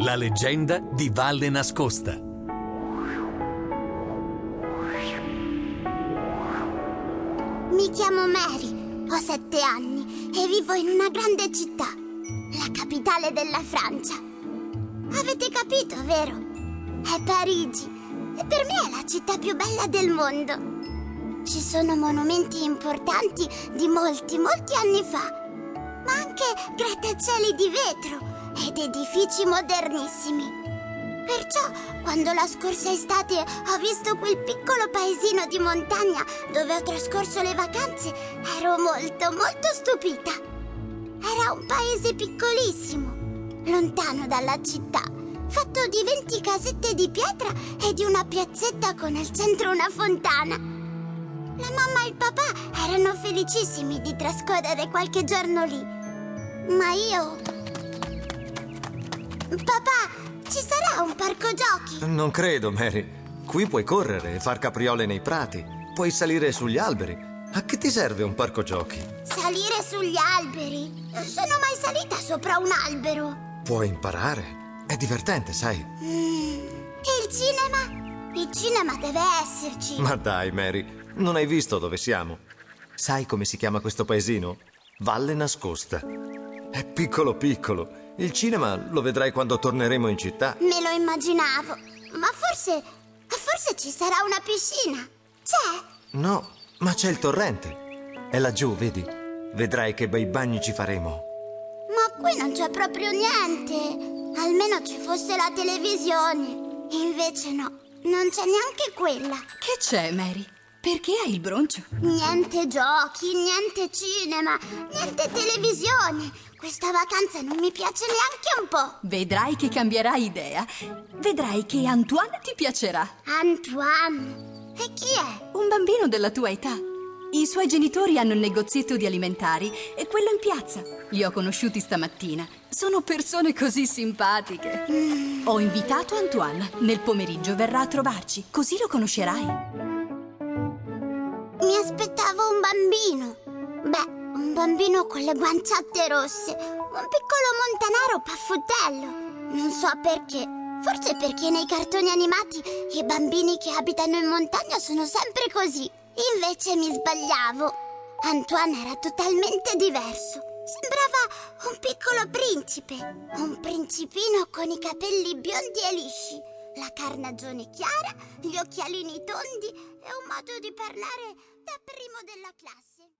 La leggenda di Valle Nascosta. Mi chiamo Mary, ho sette anni e vivo in una grande città, la capitale della Francia. Avete capito, vero? È Parigi e per me è la città più bella del mondo. Ci sono monumenti importanti di molti, molti anni fa, ma anche grattacieli di vetro ed edifici modernissimi. Perciò, quando la scorsa estate ho visto quel piccolo paesino di montagna dove ho trascorso le vacanze, ero molto, molto stupita. Era un paese piccolissimo, lontano dalla città, fatto di 20 casette di pietra e di una piazzetta con al centro una fontana. La mamma e il papà erano felicissimi di trascorrere qualche giorno lì. Ma io... Papà, ci sarà un parco giochi? Non credo, Mary. Qui puoi correre e far capriole nei prati. Puoi salire sugli alberi. A che ti serve un parco giochi? Salire sugli alberi? Non sono mai salita sopra un albero. Puoi imparare. È divertente, sai. Mm. E il cinema? Il cinema deve esserci. Ma dai, Mary, non hai visto dove siamo? Sai come si chiama questo paesino? Valle Nascosta. È piccolo piccolo il cinema lo vedrai quando torneremo in città. Me lo immaginavo. Ma forse. forse ci sarà una piscina. C'è? No, ma c'è il torrente. È laggiù, vedi? Vedrai che bei bagni ci faremo. Ma qui non c'è proprio niente. Almeno ci fosse la televisione. Invece no, non c'è neanche quella. Che c'è, Mary? Perché hai il broncio? Niente giochi, niente cinema, niente televisione. Questa vacanza non mi piace neanche un po'. Vedrai che cambierai idea. Vedrai che Antoine ti piacerà. Antoine? E chi è? Un bambino della tua età. I suoi genitori hanno un negozietto di alimentari e quello in piazza. Li ho conosciuti stamattina. Sono persone così simpatiche. Mm. Ho invitato Antoine. Nel pomeriggio verrà a trovarci, così lo conoscerai. Aspettavo un bambino. Beh, un bambino con le guanciate rosse. Un piccolo montanaro paffutello. Non so perché. Forse perché nei cartoni animati i bambini che abitano in montagna sono sempre così. Invece mi sbagliavo. Antoine era totalmente diverso. Sembrava un piccolo principe. Un principino con i capelli biondi e lisci, la carnagione chiara, gli occhialini tondi e un modo di parlare da primo della classe.